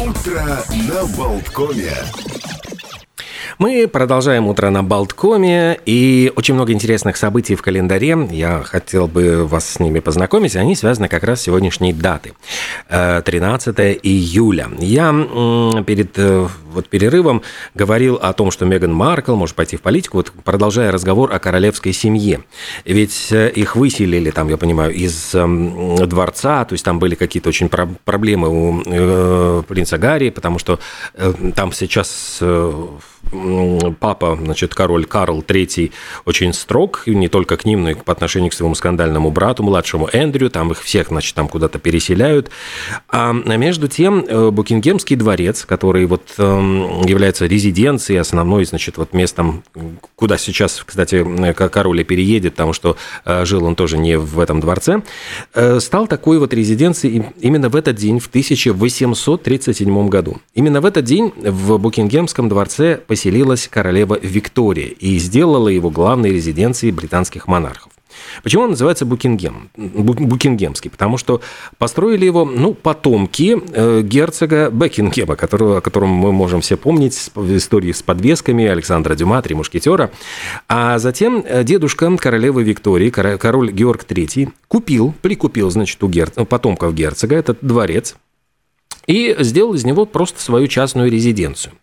Утро на Болткоме. Мы продолжаем утро на Болткоме, и очень много интересных событий в календаре. Я хотел бы вас с ними познакомить. Они связаны как раз с сегодняшней даты. 13 э, июля. Я перед э, вот перерывом говорил о том, что Меган Маркл может пойти в политику, вот продолжая разговор о королевской семье. Ведь э, их выселили, там, я понимаю, из дворца, то есть там были какие-то очень проблемы у принца Гарри, потому что там сейчас папа, значит, король Карл III очень строг, не только к ним, но и по отношению к своему скандальному брату, младшему Эндрю, там их всех, значит, там куда-то переселяют. А между тем э, Букингемский дворец, который вот эм, является резиденцией, основной, значит, вот местом, куда сейчас, кстати, король и переедет, потому что э, жил он тоже не в этом дворце, э, стал такой вот резиденцией именно в этот день, в 1837 году. Именно в этот день в Букингемском дворце поселилась королева Виктория и сделала его главной резиденцией британских монархов. Почему он называется Букингем? Букингемский? Потому что построили его ну, потомки э, герцога Бекингема, которого, о котором мы можем все помнить в истории с подвесками Александра Дюма, Три мушкетера. А затем э, дедушка королевы Виктории, король Георг III, купил, прикупил, значит, у гер... потомков герцога этот дворец, и сделал из него просто свою частную резиденцию.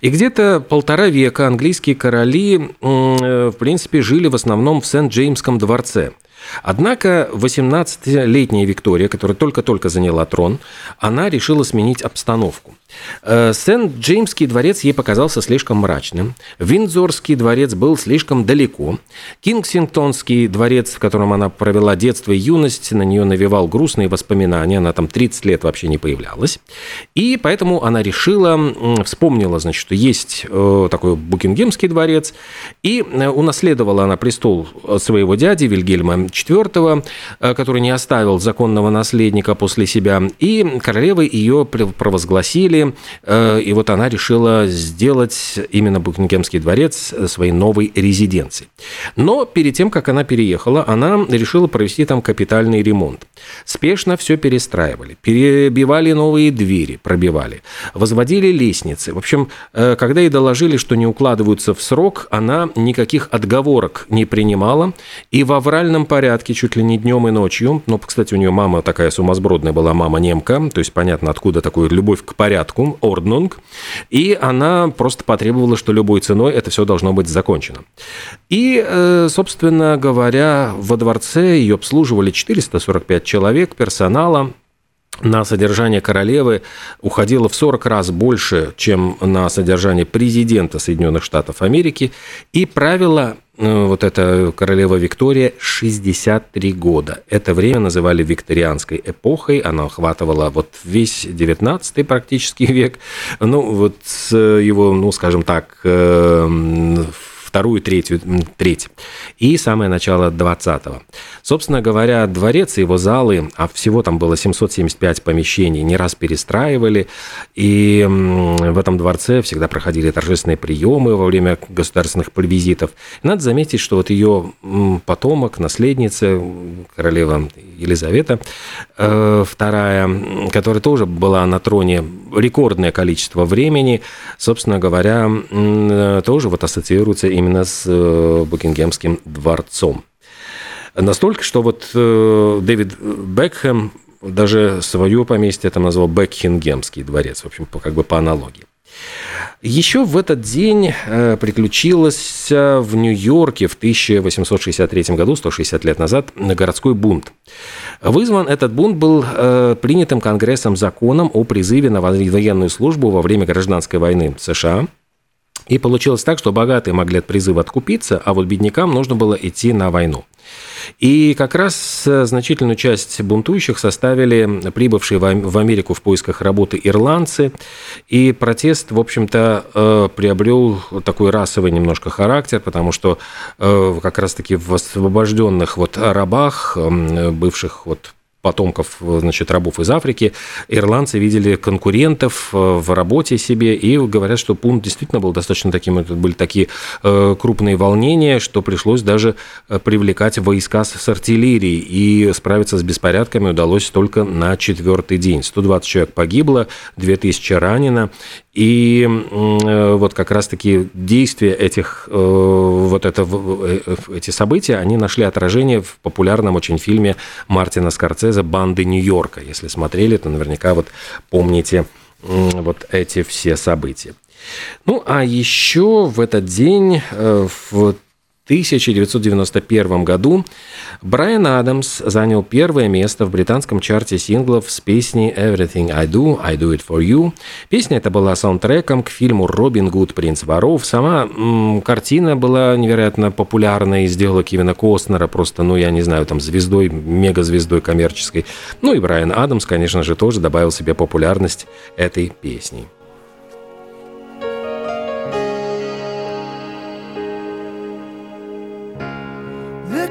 И где-то полтора века английские короли, э, в принципе, жили в основном в Сент-Джеймском дворце – Однако 18-летняя Виктория, которая только-только заняла трон, она решила сменить обстановку. Э, Сент-Джеймский дворец ей показался слишком мрачным, Виндзорский дворец был слишком далеко, Кингсингтонский дворец, в котором она провела детство и юность, на нее навевал грустные воспоминания, она там 30 лет вообще не появлялась, и поэтому она решила, вспомнила, значит, что есть э, такой Букингемский дворец, и э, унаследовала она престол своего дяди Вильгельма IV, э, который не оставил законного наследника после себя, и королевы ее провозгласили, э, и вот она решила сделать именно Букингемский дворец своей новой резиденцией. Но перед тем, как она переехала, она решила провести там капитальный ремонт. Спешно все перестраивали, перебивали новые двери, пробивали, возводили лестницы. В общем, э, когда ей доложили, что не укладываются в срок, она никаких отговорок не принимала и в авральном порядке порядке чуть ли не днем и ночью. Но, кстати, у нее мама такая сумасбродная была, мама немка, то есть понятно, откуда такая любовь к порядку, орднунг. И она просто потребовала, что любой ценой это все должно быть закончено. И, э, собственно говоря, во дворце ее обслуживали 445 человек персонала, на содержание королевы уходило в 40 раз больше, чем на содержание президента Соединенных Штатов Америки, и правила э, вот эта королева Виктория 63 года. Это время называли викторианской эпохой, она охватывала вот весь 19 практически век, ну вот его, ну скажем так, э, вторую, третью, треть. И самое начало 20-го. Собственно говоря, дворец и его залы, а всего там было 775 помещений, не раз перестраивали. И в этом дворце всегда проходили торжественные приемы во время государственных визитов. надо заметить, что вот ее потомок, наследница, королева Елизавета э, вторая, которая тоже была на троне рекордное количество времени, собственно говоря, э, тоже вот ассоциируется именно с э, Букингемским дворцом. Настолько, что вот э, Дэвид Бекхэм даже свое поместье там назвал Бекхингемский дворец, в общем, как бы по аналогии. Еще в этот день э, приключилось в Нью-Йорке в 1863 году, 160 лет назад, городской бунт. Вызван этот бунт был принятым Конгрессом законом о призыве на военную службу во время гражданской войны США – и получилось так, что богатые могли от призыва откупиться, а вот беднякам нужно было идти на войну. И как раз э, значительную часть бунтующих составили прибывшие в Америку в поисках работы ирландцы. И протест, в общем-то, э, приобрел такой расовый немножко характер, потому что э, как раз-таки в освобожденных вот рабах, бывших вот потомков, значит, рабов из Африки, ирландцы видели конкурентов в работе себе и говорят, что пункт действительно был достаточно таким, были такие крупные волнения, что пришлось даже привлекать войска с артиллерией, и справиться с беспорядками удалось только на четвертый день. 120 человек погибло, 2000 ранено, и вот как раз-таки действия этих, вот это, эти события, они нашли отражение в популярном очень фильме Мартина Скорцезе «Банды Нью-Йорка». Если смотрели, то наверняка вот помните вот эти все события. Ну, а еще в этот день, э, в 1991 году Брайан Адамс занял первое место в британском чарте синглов с песней «Everything I Do, I Do It For You». Песня эта была саундтреком к фильму «Робин Гуд. Принц воров». Сама м, картина была невероятно популярной сделала Кевина Костнера просто, ну, я не знаю, там, звездой, мегазвездой коммерческой. Ну и Брайан Адамс, конечно же, тоже добавил себе популярность этой песни.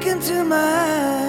into my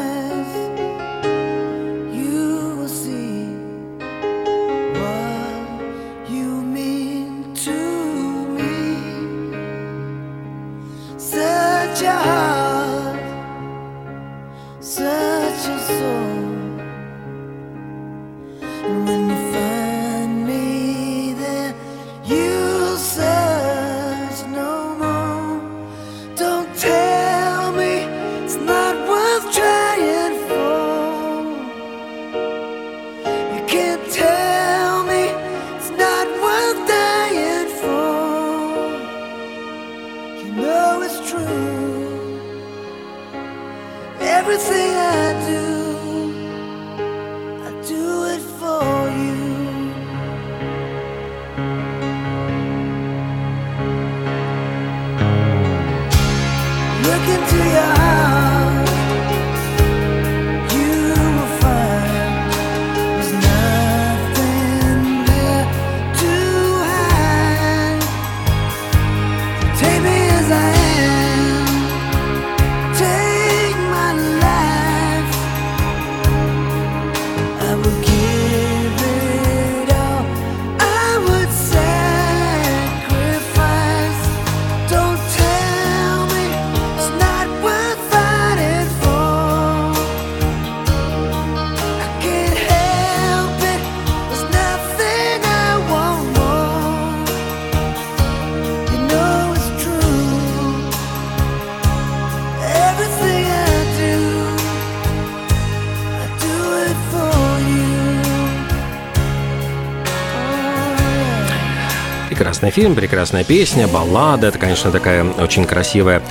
прекрасный фильм, прекрасная песня, баллада. Это, конечно, такая очень красивая.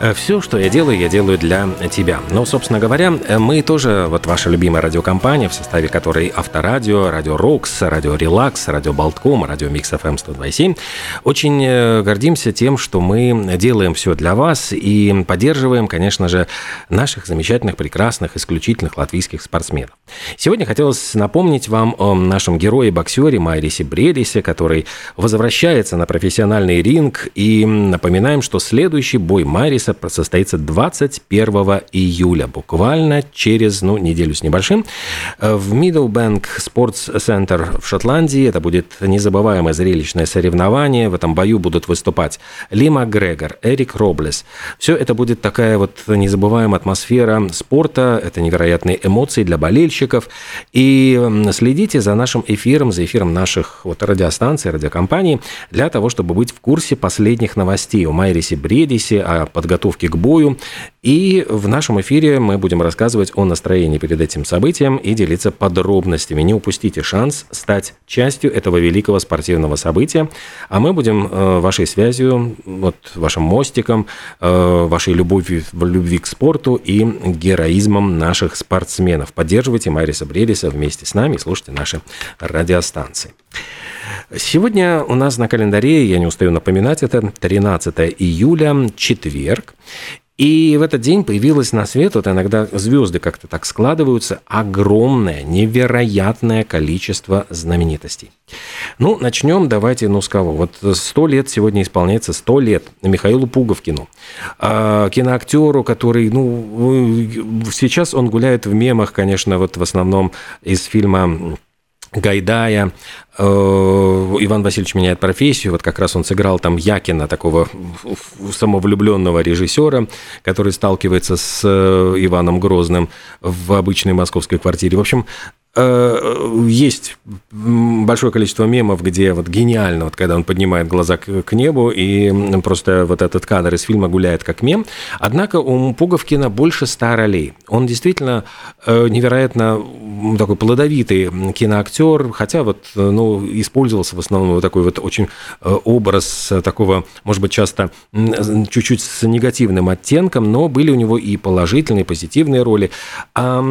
Э, Все, что я делаю, я делаю для тебя. Но, собственно говоря, э, мы тоже, вот ваша любимая радиокомпания, в составе которой Авторадио, Радио Рокс, Радио Релакс, Радио Балтком, Радио Mix FM 127, очень э, гордимся тем, что мы делаем все для вас и поддерживаем, конечно же, наших замечательных, прекрасных, исключительных латвийских спортсменов. Сегодня хотелось напомнить вам о нашем герое-боксере Майрисе Бриедисе, который возвращается возвращается на профессиональный ринг. И напоминаем, что следующий бой Мариса состоится 21 июля, буквально через ну, неделю с небольшим, в Middlebank Sports Center в Шотландии. Это будет незабываемое зрелищное соревнование. В этом бою будут выступать Ли Макгрегор, Эрик Роблес. Все это будет такая вот незабываемая атмосфера спорта, это невероятные эмоции для болельщиков. И следите за нашим эфиром, за эфиром наших вот радиостанций, радиокомпаний для того, чтобы быть в курсе последних новостей о Майрисе Бредисе, о подготовке к бою. И в нашем эфире мы будем рассказывать о настроении перед этим событием и делиться подробностями. Не упустите шанс стать частью этого великого спортивного события. А мы будем э, вашей связью, вот вашим мостиком, э, вашей любовью, любви к спорту и героизмом наших спортсменов. Поддерживайте Майриса Бредиса вместе с нами и слушайте наши радиостанции. Сегодня у нас на календаре, я не устаю напоминать это, 13 июля, четверг. И в этот день появилось на свет, вот иногда звезды как-то так складываются, огромное, невероятное количество знаменитостей. Ну, начнем давайте, ну, с кого? Вот сто лет сегодня исполняется, сто лет Михаилу Пуговкину. А, киноактеру, который, ну, сейчас он гуляет в мемах, конечно, вот в основном из фильма Гайдая, э, Иван Васильевич меняет профессию, вот как раз он сыграл там Якина, такого самовлюбленного режиссера, который сталкивается с э, Иваном Грозным в обычной московской квартире. В общем, есть большое количество мемов, где вот гениально, вот когда он поднимает глаза к, к небу, и просто вот этот кадр из фильма гуляет как мем. Однако у Пуговкина больше ста ролей. Он действительно э, невероятно такой плодовитый киноактер, хотя вот, ну, использовался в основном вот такой вот очень э, образ такого, может быть, часто чуть-чуть с негативным оттенком, но были у него и положительные, позитивные роли. А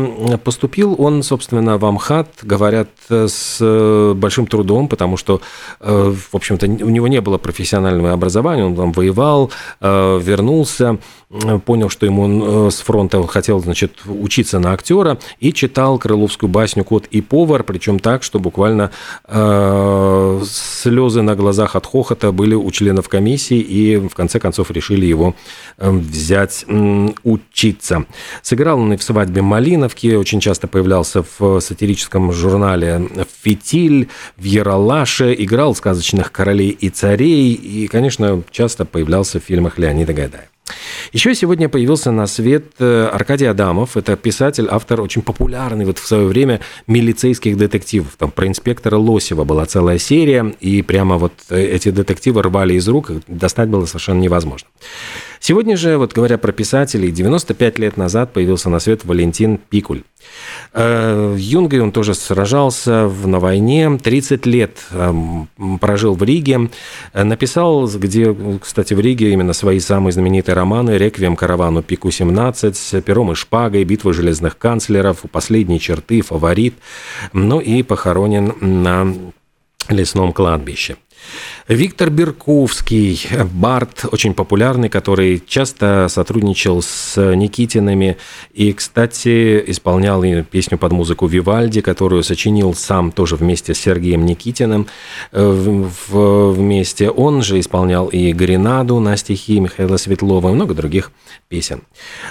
поступил он, собственно, в Амхат, говорят, э, с э, большим трудом, потому что, э, в общем-то, у него не было профессионального образования, он там воевал, вернулся, понял, что ему с фронта хотел, значит, учиться на актера, и читал крыловскую басню «Кот и повар», причем так, что буквально слезы на глазах от хохота были у членов комиссии, и в конце концов решили его взять учиться. Сыграл он и в «Свадьбе Малиновки», очень часто появлялся в сатирическом сатирическом журнале «Фитиль», в «Яралаше», играл сказочных королей и царей и, конечно, часто появлялся в фильмах Леонида Гайдая. Еще сегодня появился на свет э, Аркадий Адамов. Это писатель, автор очень популярный вот в свое время милицейских детективов. Там про инспектора Лосева была целая серия, и прямо вот э, эти детективы рвали из рук, достать было совершенно невозможно. Сегодня же, вот говоря про писателей, 95 лет назад появился на свет Валентин Пикуль. Э, Юнгой он тоже сражался на войне, 30 лет эм, прожил в Риге, э, написал, где, кстати, в Риге именно свои самые знаменитые романы «Реквием каравану Пику-17», «Пером и шпагой», «Битва железных канцлеров», «Последние черты», «Фаворит», ну и похоронен на лесном кладбище. Виктор Берковский, Барт, очень популярный, который часто сотрудничал с Никитинами и, кстати, исполнял песню под музыку Вивальди, которую сочинил сам тоже вместе с Сергеем Никитиным э, вместе. Он же исполнял и Гренаду на стихи Михаила Светлова и много других песен.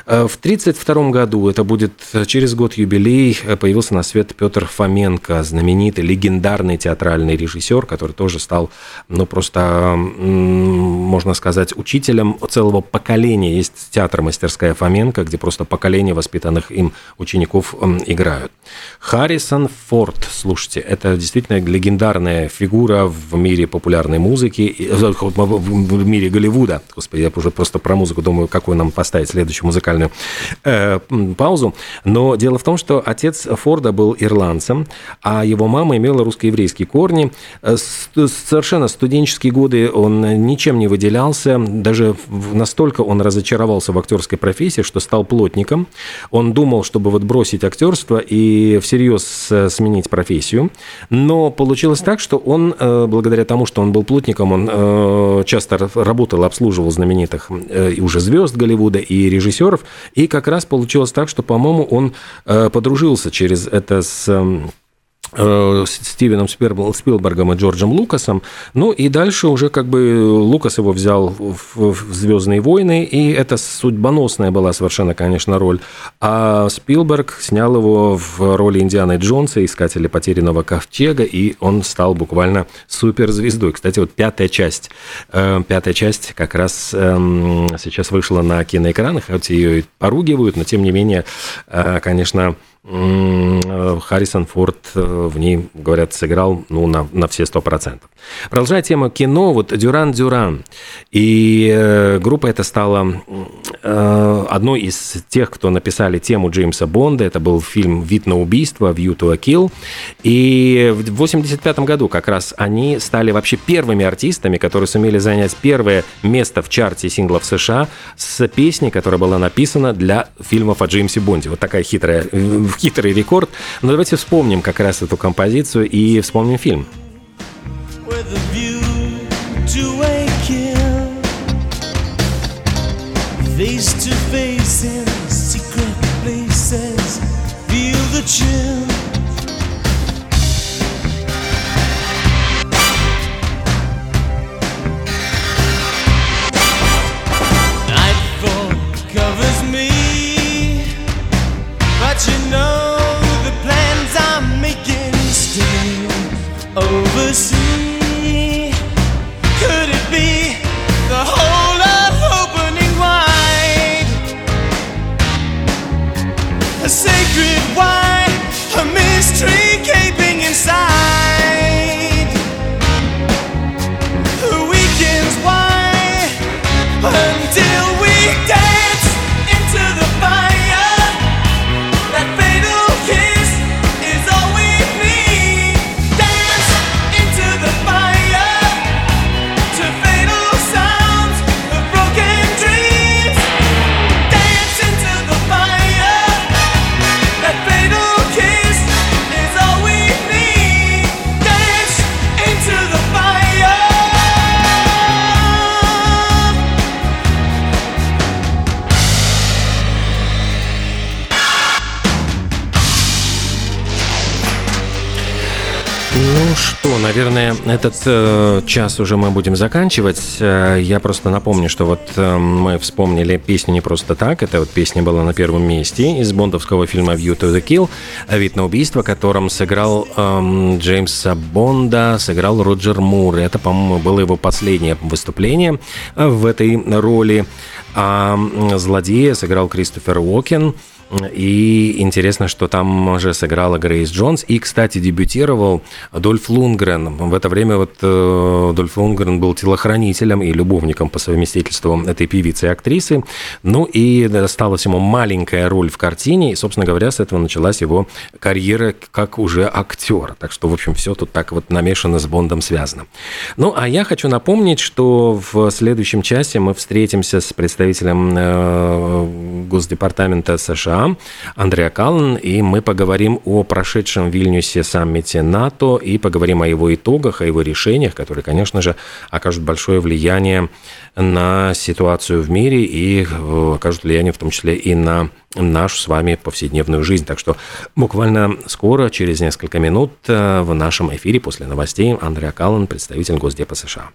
Э, в 1932 году, это будет через год юбилей, появился на свет Петр Фоменко, знаменитый, легендарный театральный режиссер, который тоже стал ну, ну, просто, можно сказать, учителем целого поколения. Есть театр «Мастерская Фоменко», где просто поколение воспитанных им учеников играют. Харрисон Форд, слушайте, это действительно легендарная фигура в мире популярной музыки, э, в мире Голливуда. Господи, я уже просто про музыку думаю, какую нам поставить следующую музыкальную э, паузу. Но дело в том, что отец Форда был ирландцем, а его мама имела русско-еврейские корни. Э, совершенно студент студенческие годы он ничем не выделялся, даже настолько он разочаровался в актерской профессии, что стал плотником. Он думал, чтобы вот бросить актерство и всерьез э, сменить профессию, но получилось так, что он, э, благодаря тому, что он был плотником, он э, часто работал, обслуживал знаменитых и уже звезд Голливуда и режиссеров, и как раз получилось так, что, по-моему, он подружился через это с Э, Стивеном Спилбергом и Джорджем Лукасом. Ну и дальше уже как бы Лукас его взял в «Звездные войны», и это судьбоносная была совершенно, конечно, роль. А Спилберг снял его в роли Индианы Джонса, искателя потерянного ковчега, и он стал буквально суперзвездой. Кстати, вот пятая часть, э, пятая часть как раз эм, сейчас вышла на киноэкранах, хоть ее и поругивают, но тем не менее, э, конечно, Харрисон Форд э, в ней, говорят, сыграл ну, на, на все сто процентов. Продолжая тему кино, вот Дюран Дюран. И э, группа эта стала э, одной из тех, кто написали тему Джеймса Бонда. Это был фильм «Вид на убийство», «View to a Kill». И в 1985 году как раз они стали вообще первыми артистами, которые сумели занять первое место в чарте синглов США с песней, которая была написана для фильмов о Джеймсе Бонде. Вот такая хитрая хитрый рекорд. Но давайте вспомним как раз эту композицию и вспомним фильм. Face наверное, этот э, час уже мы будем заканчивать. Э, я просто напомню, что вот э, мы вспомнили песню не просто так. Эта вот песня была на первом месте из бондовского фильма «View to the Kill», «Вид на убийство», которым сыграл э, Джеймса Бонда, сыграл Роджер Мур. Это, по-моему, было его последнее выступление в этой роли. А злодея сыграл Кристофер Уокен – и интересно, что там уже сыграла Грейс Джонс. И, кстати, дебютировал Дольф Лунгрен. В это время вот э, Дольф Лунгрен был телохранителем и любовником по совместительству этой певицы и актрисы. Ну и досталась ему маленькая роль в картине. И, собственно говоря, с этого началась его карьера как уже актер. Так что, в общем, все тут так вот намешано с Бондом связано. Ну, а я хочу напомнить, что в следующем часе мы встретимся с представителем э, Госдепартамента США Андреа Каллан, и мы поговорим о прошедшем в Вильнюсе саммите НАТО и поговорим о его итогах, о его решениях, которые, конечно же, окажут большое влияние на ситуацию в мире и э, окажут влияние в том числе и на нашу с вами повседневную жизнь. Так что буквально скоро, через несколько минут, э, в нашем эфире после новостей Андреа Каллан, представитель Госдепа США.